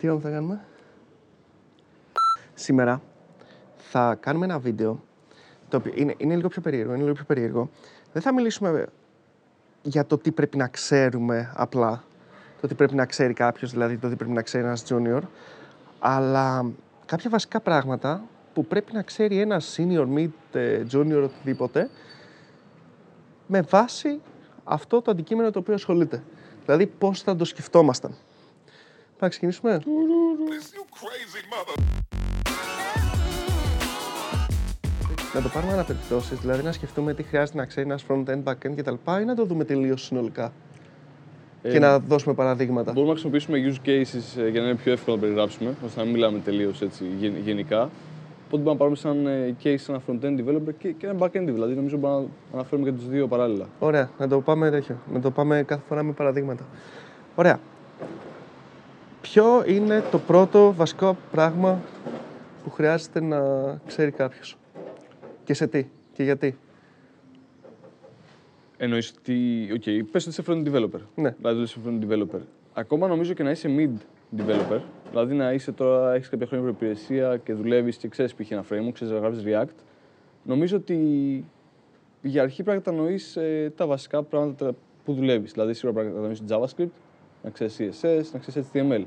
Τι άλλο θα κάνουμε; Σήμερα θα κάνουμε ένα βίντεο το οποίο είναι, είναι λίγο πιο περίεργο. Είναι λίγο πιο περίεργο. Δεν θα μιλήσουμε για το τι πρέπει να ξέρουμε απλά. Το τι πρέπει να ξέρει κάποιος, δηλαδή το τι πρέπει να ξέρει ένας junior. Αλλά κάποια βασικά πράγματα που πρέπει να ξέρει ένα senior, mid, ε, junior, οτιδήποτε με βάση αυτό το αντικείμενο το οποίο ασχολείται. Δηλαδή πώς θα το σκεφτόμασταν. Θα ξεκινήσουμε. Να το πάρουμε αναπεριπτώσει, δηλαδή να σκεφτούμε τι χρειάζεται να ξέρει ένας front-end, back-end κτλ. ή να το δούμε τελείως συνολικά. Ε, και να δώσουμε παραδείγματα. Μπορούμε να χρησιμοποιήσουμε use cases ε, για να είναι πιο εύκολο να περιγράψουμε, ώστε να μην μιλάμε τελείως γενικά. Οπότε μπορούμε να πάρουμε σαν ε, case ένα front-end developer και, και ένα back-end, δηλαδή νομίζω μπορούμε να αναφέρουμε και τους δύο παράλληλα. Ωραία, να το πάμε τέτοιο. Να το πάμε κάθε φορά με παραδείγματα. Ωραία. Ποιο είναι το πρώτο βασικό πράγμα που χρειάζεται να ξέρει κάποιος; Και σε τι; Και γιατί; Εννοείς τι. OK, okay, πες ότι είσαι front developer. Ναι. Δηλαδή είσαι front developer. Ακόμα νομίζω και να είσαι mid developer. Δηλαδή να είσαι τώρα, έχεις κάποια χρόνια προϋπηρεσία και δουλεύεις και ξέρεις π.χ. ένα framework, ξέρεις να γράφεις React. Νομίζω ότι για αρχή πρέπει να κατανοείς ε, τα βασικά πράγματα που δουλεύεις. Δηλαδή σίγουρα πρέπει να κατανοείς JavaScript, να ξέρεις CSS, να ξέρεις HTML.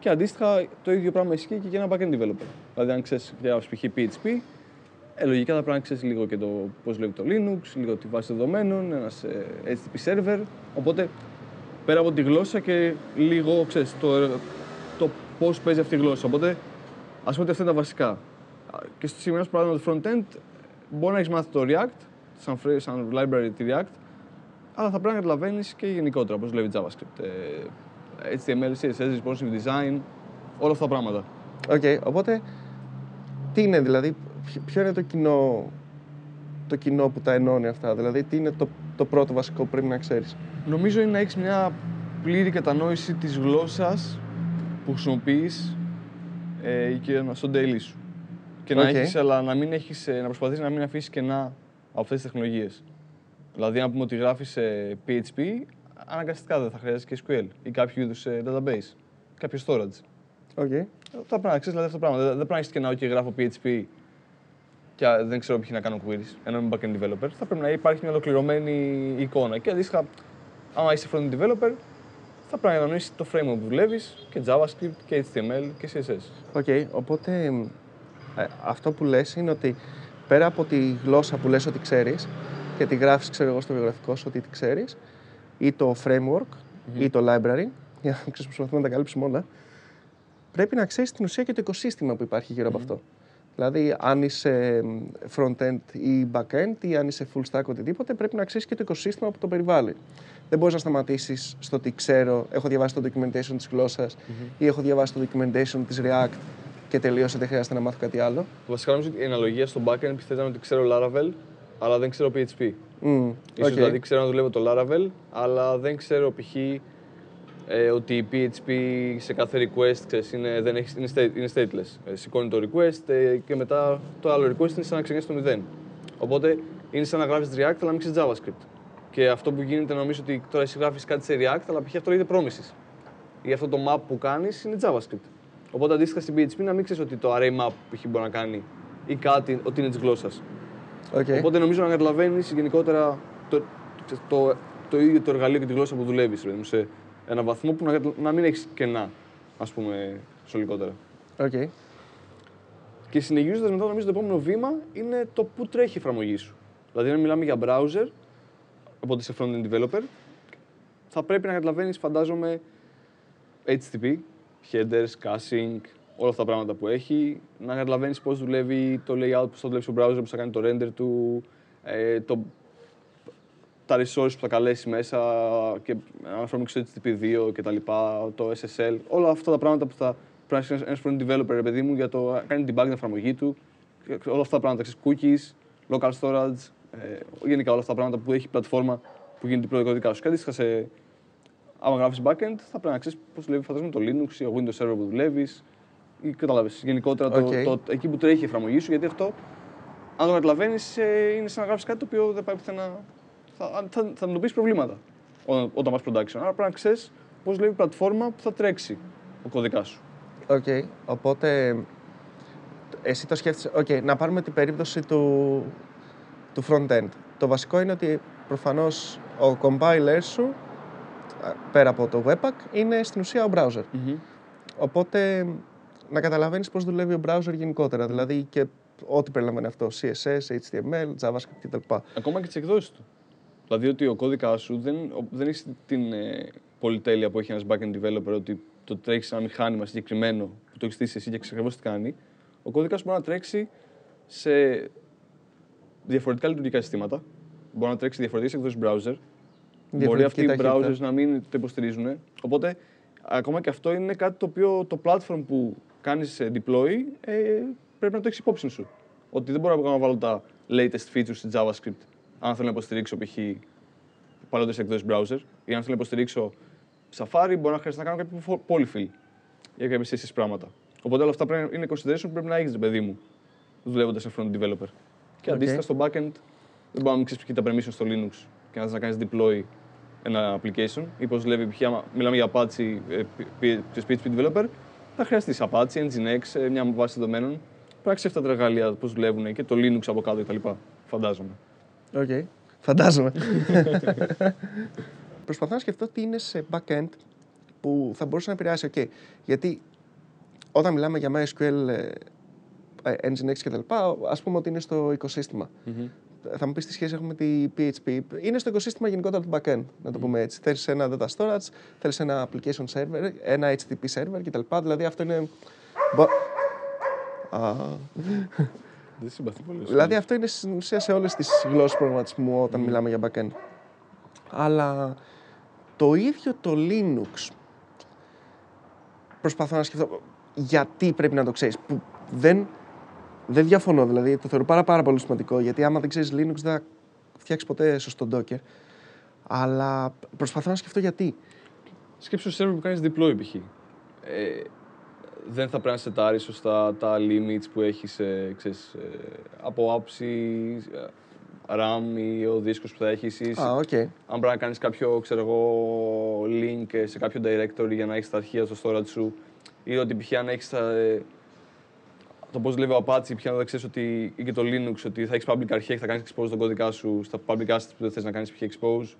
Και αντίστοιχα το ίδιο πράγμα ισχύει και για ένα backend developer. Δηλαδή, αν ξέρεις γράφει π.χ. PHP, ε, λογικά θα πρέπει να ξέρεις λίγο και το πώς δουλεύει το Linux, λίγο τη βάση δεδομένων, ένας ε, HTTP server. Οπότε πέρα από τη γλώσσα και λίγο ξέρεις, το, το πώς παίζει αυτή η γλώσσα. Οπότε ας πούμε ότι αυτά είναι τα βασικά. Και στο σημείο παράδειγμα το front-end μπορεί να έχεις μάθει το React, σαν, σαν library τη React, αλλά θα πρέπει να καταλαβαίνεις και γενικότερα πώς δουλεύει JavaScript. Ε, HTML, CSS, responsive design, όλα αυτά τα πράγματα. OK, okay, οπότε τι είναι δηλαδή, ποιο είναι το κοινό, το κοινό που τα ενώνει αυτά, δηλαδή τι είναι το, το πρώτο βασικό που πρέπει να ξέρεις; Νομίζω είναι να έχεις μια πλήρη κατανόηση της γλώσσας που χρησιμοποιείς ε, και στο daily σου. Και να έχεις, αλλά να μην έχεις, ε, να προσπαθείς να μην αφήσεις κενά από αυτές τις τεχνολογίες. Δηλαδή, αν πούμε ότι γράφεις ε, PHP, αναγκαστικά δεν θα χρειάζεται και SQL ή κάποιο είδους ε, database, κάποιο storage. Okay. Θα πρέπει να ξέρεις δηλαδή αυτό το πράγμα. Δεν, πρέπει να έχεις και να OK, γράφω PHP και δεν ξέρω ποιοι να κάνω queries, ενώ είμαι backend developer. Θα πρέπει να υπάρχει μια ολοκληρωμένη εικόνα. Και αντίστοιχα, άμα είσαι front developer, θα πρέπει να γνωρίσει το framework που δουλεύεις και JavaScript και HTML και CSS. OK, okay, οπότε ε, αυτό που λες είναι ότι πέρα από τη γλώσσα που λες ότι ξέρεις και τη γράφεις, ξέρω εγώ, στο βιογραφικό σου ότι τη ξέρεις, ή το framework, mm-hmm. ή το library, για να προσπαθούμε να τα καλύψουμε όλα, πρέπει να ξέρεις την ουσία και το οικοσύστημα που υπάρχει γύρω mm-hmm. από αυτό. Δηλαδή, αν είσαι front-end ή back-end ή αν είσαι full stack οτιδήποτε, πρέπει να ξέρεις και το οικοσύστημα που το περιβάλλει. Δεν μπορείς να σταματήσεις στο ότι ξέρω, έχω διαβάσει το documentation της γλώσσας mm-hmm. ή έχω διαβάσει το documentation της React και τελείωσε, δεν χρειάζεται να μάθω κάτι άλλο. Βασικά νομίζω ότι η αναλογία στο backend πιθανόν ότι ξέρω Laravel, αλλά δεν ξέρω PHP. Mm, ίσως okay. δηλαδή ξέρω να δουλεύω το Laravel, αλλά δεν ξέρω π.χ ε, ότι η PHP σε κάθε request ξέρεις, είναι, δεν έχει, είναι, state, είναι stateless. Ε, σηκώνει το request ε, και μετά το άλλο request είναι σαν να ξεκινήσει το μηδέν. Οπότε είναι σαν να γράφεις React αλλά μην ξέρεις JavaScript. Και αυτό που γίνεται νομίζω ότι τώρα εσύ γράφεις κάτι σε React, αλλά π.χ. αυτό λέγεται promises. Ή αυτό το map που κάνεις είναι JavaScript. Οπότε αντίστοιχα στην PHP να μην ξέρεις ότι το array map π.χ. μπορεί να κάνει ή κάτι ότι είναι της γλώσσας. Okay. Οπότε νομίζω να καταλαβαίνεις γενικότερα το, το, το, το, ίδιο το εργαλείο και τη γλώσσα που δουλεύεις σε ένα βαθμό που να, να μην έχεις κενά, ας πούμε, σωλικότερα. Okay. Και συνεχίζοντας μετά, νομίζω το επόμενο βήμα είναι το πού τρέχει η εφαρμογή σου. Δηλαδή, αν μιλάμε για browser, οπότε είσαι front-end developer, θα πρέπει να καταλαβαίνεις, φαντάζομαι, HTTP, headers, caching, όλα αυτά τα πράγματα που έχει, να καταλαβαίνεις πώς δουλεύει το layout, πώς θα δουλεύει στο browser, πώς θα κάνει το render του, ε, το τα resources που θα καλέσει μέσα και αναφέρομαι και στο HTTP2 και τα λοιπά, το SSL, όλα αυτά τα πράγματα που θα πρέπει να ένα front developer, ρε παιδί μου, για το να κάνει debug την εφαρμογή του, όλα αυτά τα πράγματα, ξέρεις, cookies, local storage, ε, γενικά όλα αυτά τα πράγματα που έχει η πλατφόρμα που γίνεται η πρωτοκοδικά σου. Και αντίστοιχα, σε, άμα γράφεις backend, θα πρέπει να ξέρεις πώς δουλεύει φαντάζομαι το Linux ή ο Windows server που δουλεύεις. Ή κατάλαβες γενικότερα okay. το, το, εκεί που τρέχει η εφαρμογή σου, γιατί αυτό, αν το καταλαβαίνει, ε, είναι σαν να γράφει κάτι το οποίο δεν πάει πουθενά θα, θα, θα αντιμετωπίσει προβλήματα όταν πας production. Άρα πρέπει να ξέρεις πώς δουλεύει η πλατφόρμα που θα τρέξει ο κώδικάς σου. Οκ, οπότε εσύ το σκέφτεσαι. Οκ, να πάρουμε την περίπτωση του, του front-end. Το βασικό είναι ότι προφανώς ο compiler σου, α, πέρα από το webpack, είναι στην ουσία ο browser. Οπότε να καταλαβαίνεις πώς δουλεύει ο browser γενικότερα, δηλαδή και ό,τι περιλαμβάνει αυτό, CSS, HTML, JavaScript κτλ. Ακόμα και τις εκδόσεις του. Δηλαδή ότι ο κώδικας σου δεν, ο- δεν έχεις την ε, πολυτέλεια που έχει ένας backend developer, ότι το τρέχεις ένα μηχάνημα συγκεκριμένο που το έχεις στήσει εσύ και ξέρεις ακριβώς τι κάνει. Ο κώδικας σου μπορεί να τρέξει σε διαφορετικά λειτουργικά συστήματα. Μπορεί να τρέξει διαφορετικές εκδόσεις browser. Μπορεί αυτοί οι Διαφορετική browsers ταχύτητα. να μην το υποστηρίζουν. Οπότε, ακόμα και αυτό είναι κάτι το οποίο το platform που κάνεις deploy ε, πρέπει να το έχεις υπόψη σου. Ότι δεν μπορώ να βάλω τα latest features στη JavaScript αν θέλω να υποστηρίξω π.χ. παλαιότερες εκδόσεις browser ή αν θέλω να υποστηρίξω Safari, μπορεί να χρειάζεται να κάνω κάποιο polyfill για κάποια CSS πράγματα. Οπότε όλα αυτά πρέπει, είναι consideration που πρέπει να έχεις, παιδί μου, δουλεύοντας σαν front developer. Και Οκ. αντίστοιχα στο backend, δεν μπορεί να μην ξέρεις ποια είναι τα permissions στο Linux και να θες να κάνεις deploy ένα application ή πώς δουλεύει, π.χ. άμα μιλάμε για Apache, ε, π- π- PHP developer, θα χρειαστεί Apache, Nginx, ε, μια βάση δεδομένων. Πρέπει να ξέρει αυτά τα εργαλεία, πώς δουλεύουν και το Linux από κάτω κτλ. Φαντάζομαι. Οκ. Φαντάζομαι. Προσπαθώ να σκεφτώ τι είναι σε backend που θα μπορούσε να επηρεάσει. Οκ. Γιατί όταν μιλάμε για MySQL, ε, ε, Nginx κτλ., ας πούμε ότι είναι στο οικοσύστημα. Θα μου πεις τι σχέση έχουμε με τη PHP. Είναι στο οικοσύστημα γενικότερα του backend, να το πούμε έτσι. Θέλεις ένα data storage, θέλεις ένα application server, ένα HTTP server κτλ. Δηλαδή αυτό είναι. Μπο- Α, Δεν συμπαθεί πολύ. Δηλαδή αυτό είναι στην ουσία σε όλες τις γλώσσες προγραμματισμού όταν μιλάμε για backend. Αλλά το ίδιο το Linux προσπαθώ να σκεφτώ γιατί πρέπει να το ξέρεις. Που δεν, δεν διαφωνώ δηλαδή, το θεωρώ πάρα, πάρα πολύ σημαντικό γιατί άμα δεν ξέρεις Linux δεν θα φτιάξεις ποτέ σωστό Docker. Αλλά προσπαθώ να σκεφτώ γιατί. Σκέψου στο server που κάνεις deploy π.χ. Ε, δεν θα πρέπει να σετάρεις σωστά τα limits που έχεις ε, ξέρεις, ε, από άποψη ε, RAM ή ο δίσκος που θα έχεις ή Α, οκ. αν πρέπει να κάνεις κάποιο ξέρω εγώ, link ε, σε κάποιο directory για να έχεις τα αρχεία στο storage σου ή ότι π.χ. αν έχεις τα, ε, το πώς δουλεύει ο Apache, πια να ξέρεις ότι ή και το Linux, ότι θα έχεις public αρχεία και θα κάνεις expose τον κώδικα σου στα public assets που δεν θες να κάνεις π.χ. expose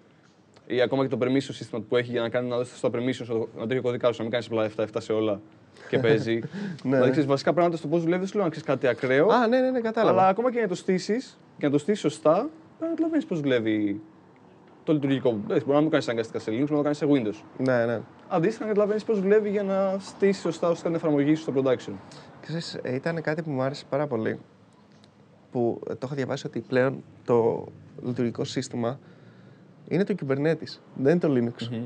ή ακόμα και το permission σύστημα που έχει για να κάνει να δώσεις στο permission στο- να τρέχει ο κωδικά σου, να μην κάνεις απλά 7-7 σε όλα και παίζει. δηλαδή, ξέρεις, βασικά πράγματα στο πώς δουλεύεις, δεν σου λέω να ξέρεις κάτι ακραίο. Α, ναι, ναι, ναι, κατάλαβα. αλλά ακόμα και να το στήσεις και να το στήσεις σωστά, πρέπει να καταλαβαίνεις πώς δουλεύει το λειτουργικό. Ε, Μπορεί να μην το κάνεις αναγκαστικά σε Linux, μπορεί να το κάνεις σε Windows. Ναι, ναι. Αντίστοιχα, να καταλαβαίνεις πώς δουλεύει για να στήσεις σωστά ώστε την εφαρμογή σου στο production. Ξέρεις, ε, ήταν κάτι που μου άρεσε πάρα πολύ. Που ε, το έχω διαβάσει ότι πλέον το λειτουργικό σύστημα είναι το Kubernetes, δεν είναι το Linux.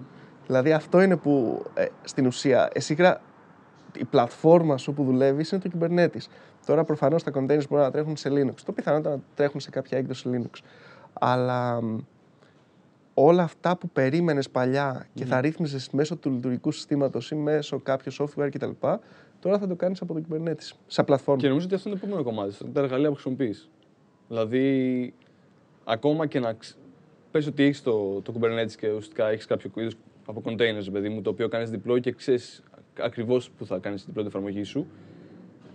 Δηλαδή αυτό είναι που ε, στην ουσία εσύ γρα... η πλατφόρμα σου που δουλεύεις είναι το Kubernetes. Τώρα προφανώς τα containers μπορούν να τρέχουν σε Linux. Το πιθανότερο να τρέχουν σε κάποια έκδοση Linux. Αλλά μ, όλα αυτά που περίμενες παλιά και θα ρύθμιζες μέσω του λειτουργικού συστήματος ή μέσω κάποιο software κτλ. Τώρα θα το κάνεις από το Kubernetes, σαν πλατφόρμα. Και νομίζω ότι αυτό είναι το επόμενο κομμάτι, τα εργαλεία που χρησιμοποιείς. Δηλαδή, ακόμα και να. ξ- Πες ότι έχεις το, το Kubernetes και ουσιαστικά έχεις κάποιο είδος από containers, παιδί μου, το οποίο κάνεις deploy και ξέρεις ακριβώς που θα κάνεις deploy την εφαρμογή σου.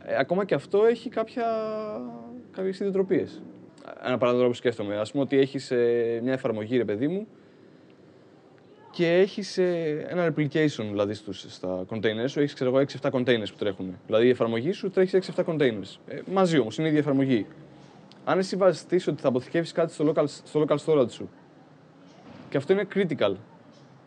Ε, ακόμα και αυτό έχει κάποια, κάποιες ιδιοτροπίες. Ένα παράδειγμα που σκέφτομαι. Α πούμε ότι έχεις μια εφαρμογή, ρε παιδί μου, και έχεις ένα replication δηλαδή στους, στα containers σου. Έχεις ξέρω εγώ 6-7 containers που τρέχουν. Δηλαδή η εφαρμογή σου τρέχει σε 6-7 containers. Ε, μαζί όμως, είναι η ίδια εφαρμογή. Αν εσύ βασιστείς ότι θα αποθηκεύσει κάτι στο local, στο local storage σου και αυτό είναι critical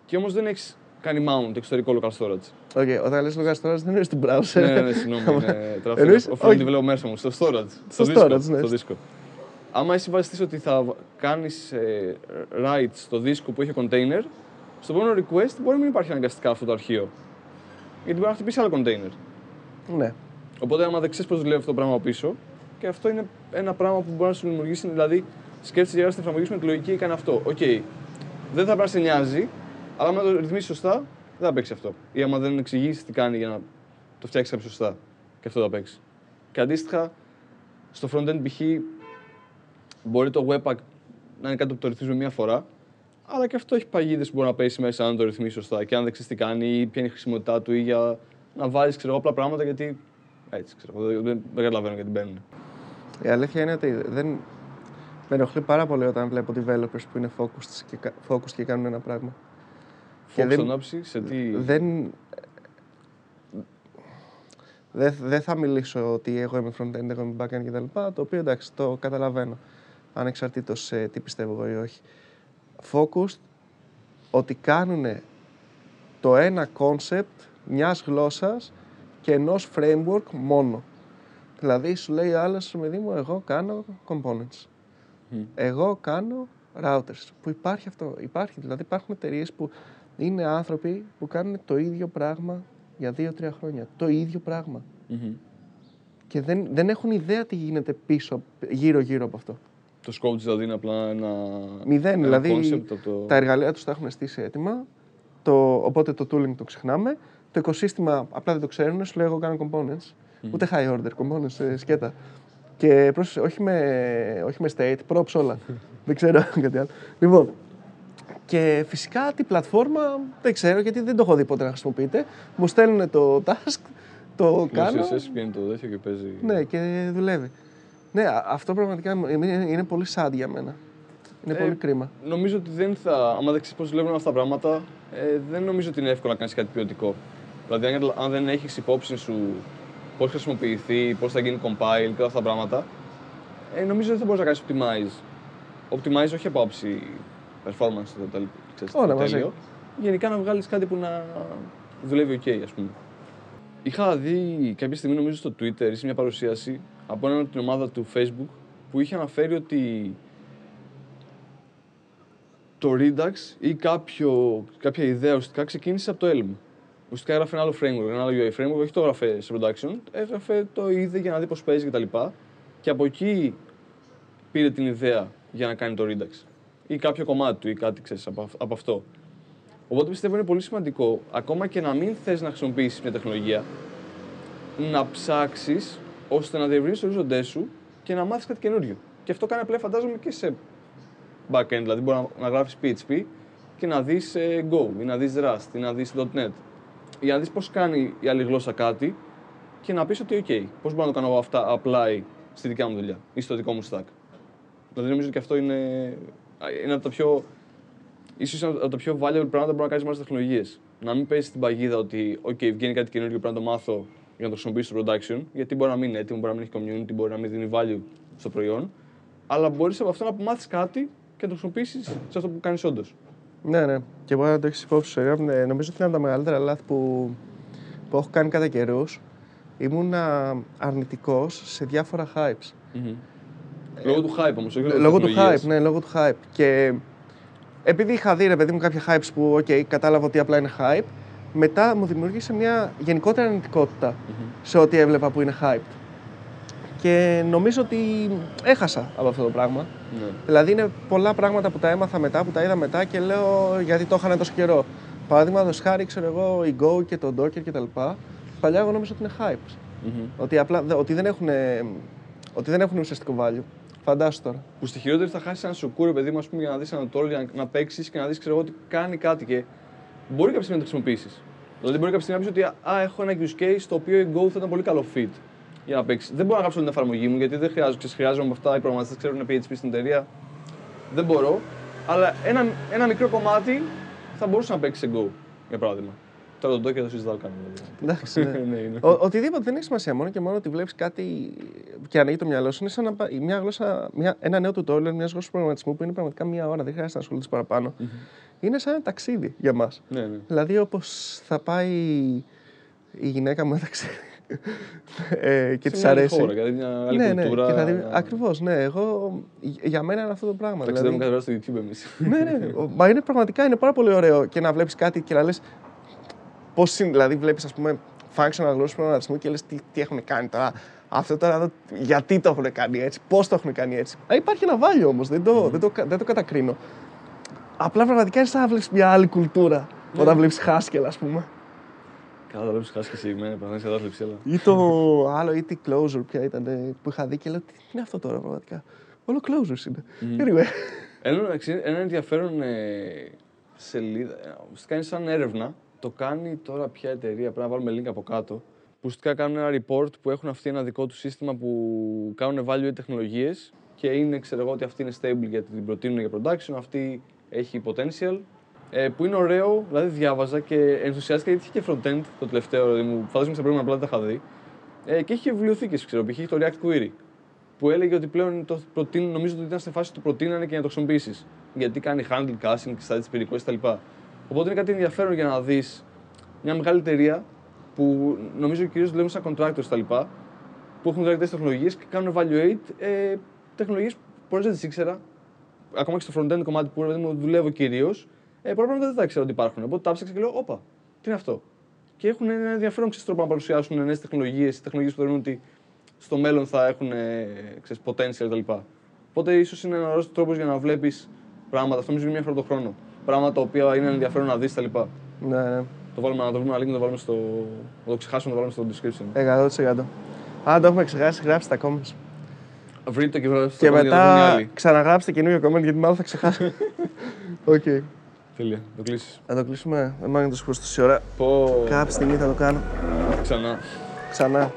και όμως δεν έχεις κάνει mount εξωτερικό local storage. Okay, όταν λες local storage δεν είναι στην browser. ναι, ναι, ναι, συγγνώμη. είναι τράφικο. Εννοείς- Ο front όχι. developer μέσα μου, στο storage. Στο δίσκο, storage, ναι. Στο δίσκο. Άμα εσύ βασιστείς ότι θα κάνεις ε, write στο δίσκο που έχει container, στο επόμενο request μπορεί να μην υπάρχει αναγκαστικά αυτό το αρχείο. Γιατί μπορεί να χτυπήσει άλλο container. ναι. Οπότε, άμα δεν ξέρεις πώς δουλεύει αυτό το πράγμα από πίσω, και αυτό είναι ένα πράγμα που μπορεί να σου δημιουργήσει. Δηλαδή, σκέφτεσαι για να στην εφαρμογή σου με τη λογική έκανε αυτό. Οκ, δεν θα πρέπει να σε νοιάζει, αλλά άμα το ρυθμίσεις σωστά, δεν θα παίξει αυτό. Ή άμα δεν εξηγήσεις τι κάνει για να το φτιάξει κάποιος σωστά, και αυτό θα παίξει. Και αντίστοιχα, στο front-end π.χ. μπορεί το webpack να είναι κάτι που το ρυθμίζουμε μία φορά, αλλά και αυτό έχει παγίδες που μπορεί να πέσει μέσα αν το ρυθμίσεις σωστά και αν δεν ξέρει τι κάνει ή ποια είναι η χρησιμότητά του ή για να βάζεις απλά πράγματα γιατί. Έτσι, ξέρω, δεν, δεν, δεν καταλαβαίνω γιατί μπαίνουν. Η αλήθεια είναι ότι δεν, με ενοχλεί πάρα πολύ όταν βλέπω developers που είναι focused και, κα- focused και κάνουν ένα πράγμα. Και Focus δεν- στον όψη, σε τι. Δεν, δεν, δεν θα μιλήσω ότι εγώ είμαι front-end, εγώ είμαι back-end κτλ. Το οποίο εντάξει, το καταλαβαίνω. Ανεξαρτήτως ε, τι πιστεύω εγώ ή όχι. Focused ότι κάνουν το ένα concept μιας γλώσσας και ενός framework μόνο. Δηλαδή σου λέει ο άλλος, παιδί μου, εγώ κάνω components. Μμ. Εγώ κάνω routers. Που υπάρχει αυτό. Υπάρχει. Δηλαδή υπάρχουν εταιρείες που είναι άνθρωποι που κάνουν το ίδιο πράγμα για δύο-τρία χρόνια. Το ίδιο πράγμα. Μμμ. Και δεν, δεν έχουν ιδέα τι γίνεται πίσω, γύρω-γύρω από αυτό. Το scope της δηλαδή είναι απλά ένα. Μηδέν. ένα δηλαδή concept από το... τα εργαλεία τους τα έχουν στήσει έτοιμα. Το, οπότε το tooling το ξεχνάμε. Το οικοσύστημα απλά δεν το ξέρουν. Σου λέει εγώ κάνω components. Ούτε high order components, ε, σκέτα. Και πρόσεξε, όχι με, όχι με state, props όλα. δεν ξέρω κάτι άλλο. Λοιπόν, και φυσικά την πλατφόρμα δεν ξέρω γιατί δεν το έχω δει ποτέ να χρησιμοποιείται. Μου στέλνουν το task, το Το κάνω. CSS βγαίνει το τέτοιο και παίζει. Ναι, και δουλεύει. Ναι, α- αυτό πραγματικά είναι, είναι πολύ sad για μένα. Είναι Ε, πολύ κρίμα. Νομίζω ότι δεν θα. Άμα δεν ξέρει πώ δουλεύουν αυτά τα πράγματα, ε, δεν νομίζω ότι είναι εύκολο να κάνεις κάτι ποιοτικό. Δηλαδή, αν, αν δεν έχεις υπόψη σου πώς θα χρησιμοποιηθεί, πώς θα γίνει compile και όλα αυτά τα πράγματα, ε, νομίζω ότι δεν θα μπορείς να κάνεις optimize. Optimize όχι από άψη performance, το, το, ξέρεις, Όλα το μαζί. τέλειο. Γενικά να βγάλεις κάτι που να δουλεύει OK, ας πούμε. Είχα δει κάποια στιγμή, νομίζω στο Twitter, ή σε μια παρουσίαση από έναν την ομάδα του Facebook που είχε αναφέρει ότι το Redux ή κάποιο, κάποια ιδέα ουσιαστικά ξεκίνησε από το Elm. Ουσιαστικά έγραφε ένα άλλο framework, ένα άλλο UI framework, όχι το έγραφε σε production, έγραφε το είδε για να δει πώς παίζει κτλ. Και, και από εκεί πήρε την ιδέα για να κάνει το Redux. Ή κάποιο κομμάτι του ή κάτι ξέρεις, από, αυ- από αυτό. Οπότε πιστεύω είναι πολύ σημαντικό, ακόμα και να μην θες να χρησιμοποιήσεις μια τεχνολογία, να ψάξεις ώστε να διευρύνεις τους ορίζοντές σου και να μάθεις κάτι καινούριο. Και αυτό κάνει απλά φαντάζομαι και σε backend, δηλαδή μπορεί να, να γράφεις PHP και να δεις ε, Go ή να δεις Rust ή να δεις .NET. Για να δεις πώς κάνει η άλλη γλώσσα κάτι και να πεις ότι OK, πώς μπορώ να το κάνω εγώ αυτά apply στη δικιά μου δουλειά ή στο δικό μου stack. Δηλαδή νομίζω ότι και αυτό είναι, είναι από τα πιο ίσως είναι από τα πιο valuable πράγματα που μπορεί να κάνεις με άλλες τεχνολογίες. Να μην παίζει την παγίδα ότι, OK, βγαίνει κάτι καινούργιο πρέπει να το μάθω για να το χρησιμοποιήσω στο production, γιατί μπορεί να μην είναι έτοιμο, μπορεί να μην έχει community, μπορεί να μην δίνει value στο προϊόν. Αλλά μπορείς από αυτό να μάθεις κάτι και να το χρησιμοποιήσεις σε αυτό που κάνεις όντως. Ναι, ναι. Και μπορεί να το έχεις υπόψη σου. Εγώ, ε, νομίζω ότι είναι από τα μεγαλύτερα λάθη που, που έχω κάνει κατά καιρούς. Ήμουν αρνητικός σε διάφορα hypes. Λόγω του hype όμως, όχι λόγω, λόγω της του hype, τεχνολογίας. ναι, λόγω του hype. Και επειδή είχα δει, ρε παιδί μου, κάποια hypes που, OK, κατάλαβα ότι απλά είναι hype, μετά μου δημιούργησε μια γενικότερη αρνητικότητα σε ό,τι έβλεπα που είναι hyped. Και νομίζω ότι έχασα από αυτό το πράγμα. Ναι. Δηλαδή είναι πολλά πράγματα που τα έμαθα μετά, που τα είδα μετά και λέω γιατί το είχαν τόσο καιρό. Παραδείγματο χάρη, ξέρω εγώ, η Go και το Docker κτλ. Παλιά εγώ νόμιζα ότι είναι hype. Μμμ. Ότι, απλά, δε- ότι, δεν έχουν, ότι δεν έχουν ουσιαστικό value. Φαντάσου τώρα. Που στη χειρότερη θα χάσεις ένα σουκούρι, παιδί μου, ας πούμε, για να δεις ένα tutorial, για να, να παίξεις και να δεις, ξέρω εγώ, ότι κάνει κάτι και μπορεί κάποια στιγμή να το χρησιμοποιήσεις. Δηλαδή, μπορεί κάποια στιγμή να πεις ότι α, έχω ένα use case το οποίο η Go θα ήταν πολύ καλό fit για να παίξεις. Δεν μπορώ να γράψω όλη την εφαρμογή μου γιατί δεν χρειάζομαι, ξέρεις, χρειάζομαι από αυτά οι προγραμματιστές ξέρουν PHP στην εταιρεία. Δεν μπορώ. Αλλά ένα, ένα μικρό κομμάτι θα μπορούσε να παίξει σε Go, για παράδειγμα. Τώρα το Docker το συζητάω καν. δηλαδή. Εντάξει, ναι. ναι, είναι. Ο, οτιδήποτε δεν έχει σημασία. Μόνο και μόνο ότι βλέπεις κάτι και ανοίγει το μυαλό σου. Είναι σαν να, πα- μια γλώσσα, μια, ένα νέο tutorial μιας γλώσσας προγραμματισμού που είναι πραγματικά μία ώρα. Δεν χρειάζεται να ασχοληθείς παραπάνω. Είναι σαν ένα ταξίδι για μας. Ναι, ναι. Δηλαδή, όπως θα πάει η γυναίκα μου ένα ταξίδι ε, και Σε της μια άλλη αρέσει. Χώρα, δηλαδή μια άλλη ναι, ναι, κουλτούρα. και θα δει, να- ακριβώς, ναι, εγώ, για μένα είναι αυτό το πράγμα. Ταξιδεύουμε Δηλαδή, κάθε μέρα στο YouTube εμείς. ναι, ναι, ο- μα είναι πραγματικά είναι πάρα πολύ ωραίο και να βλέπεις κάτι και να λες πώς είναι, δηλαδή βλέπεις ας πούμε functional γλώσσες προγραμματισμού και λες τι, τι έχουν κάνει τώρα, αυτό τώρα εδώ, γιατί το έχουν κάνει έτσι, πώς το έχουν κάνει έτσι. Α, υπάρχει ένα value όμως, δεν το, δεν, το, κα- δεν το κατακρίνω. Απλά πραγματικά είναι σαν να βλέπεις μια άλλη κουλτούρα όταν βλέπεις Haskell ας πούμε. Καλά, τα βλέπεις χάσει και εσύ, με πραγματική κατάθλιψη, αλλά. Ή το άλλο, ή τι closure πια ήταν ε, που είχα δει και λέω τι είναι αυτό τώρα πραγματικά. Όλο closures είναι. Anyway. Ένα, εντάξει, ένα ενδιαφέρον ε, σελίδα. ε, Ουσιαστικά είναι σαν έρευνα Το κάνει τώρα ποια εταιρεία, πρέπει να βάλουμε link από κάτω. Που ουσιαστικά κάνουν ένα report που έχουν αυτοί ένα δικό του σύστημα που κάνουν evaluate τεχνολογίες και είναι, ξέρω εγώ, ότι αυτή είναι stable γιατί την προτείνουν για production, αυτή έχει potential. Ε, που είναι ωραίο, δηλαδή διάβαζα και ενθουσιάστηκα γιατί είχε και front-end το τελευταίο, δηλαδή μου φαντάζομαι στα προηγούμενα απλά δεν τα είχα δει. Ε, και έχει και βιβλιοθήκες, ξέρω, π.χ. το React Query. Που έλεγε ότι πλέον το προτείνουν, νομίζω ότι ήταν στη φάση που το προτείνανε και να το χρησιμοποιήσεις. Γιατί κάνει handle, casting, στα πυρικό κτλ. Οπότε είναι κάτι ενδιαφέρον για να δεις μια μεγάλη εταιρεία που νομίζω κυρίως δουλεύουν σαν contractors κτλ. που έχουν δηλαδή τεχνολογίες και κάνουν evaluate ε, τεχνολογίες που πολλέ δεν τις ήξερα. Ακόμα και στο front-end κομμάτι που δηλαδή, δουλεύω κυρίως, ε, πολλά πράγματα δεν τα ήξερα ότι υπάρχουν. Οπότε τα ψάξα και λέω, Όπα, τι είναι αυτό. Και έχουν ένα ενδιαφέρον ξέρεις, τρόπο να παρουσιάσουν νέες τεχνολογίες, τεχνολογίες που θεωρούν ότι στο μέλλον θα έχουν ε, ξέρεις, potential κτλ. Οπότε ίσως είναι ένας ωραίος τρόπος για να βλέπεις πράγματα. Αυτό νομίζω είναι μια φορά το χρόνο. Πράγματα τα οποία είναι ενδιαφέρον να δεις κτλ. Ναι, ναι. Το βάλουμε να το βρούμε ένα link να το βάλουμε στο. Να το ξεχάσουμε να το βάλουμε στο description. 100%. Αν το έχουμε ξεχάσει, γράψτε τα comments. Βρείτε το και βρείτε Και μετά ξαναγράψτε καινούργιο comment γιατί μάλλον θα ξεχάσω. Οκ. Τέλεια. Το κλείσεις. Θα το κλείσουμε. Δεν μάγει το σκουστό ώρα. Πω. Κάποια στιγμή θα το κάνω. Ξανά. Ξανά.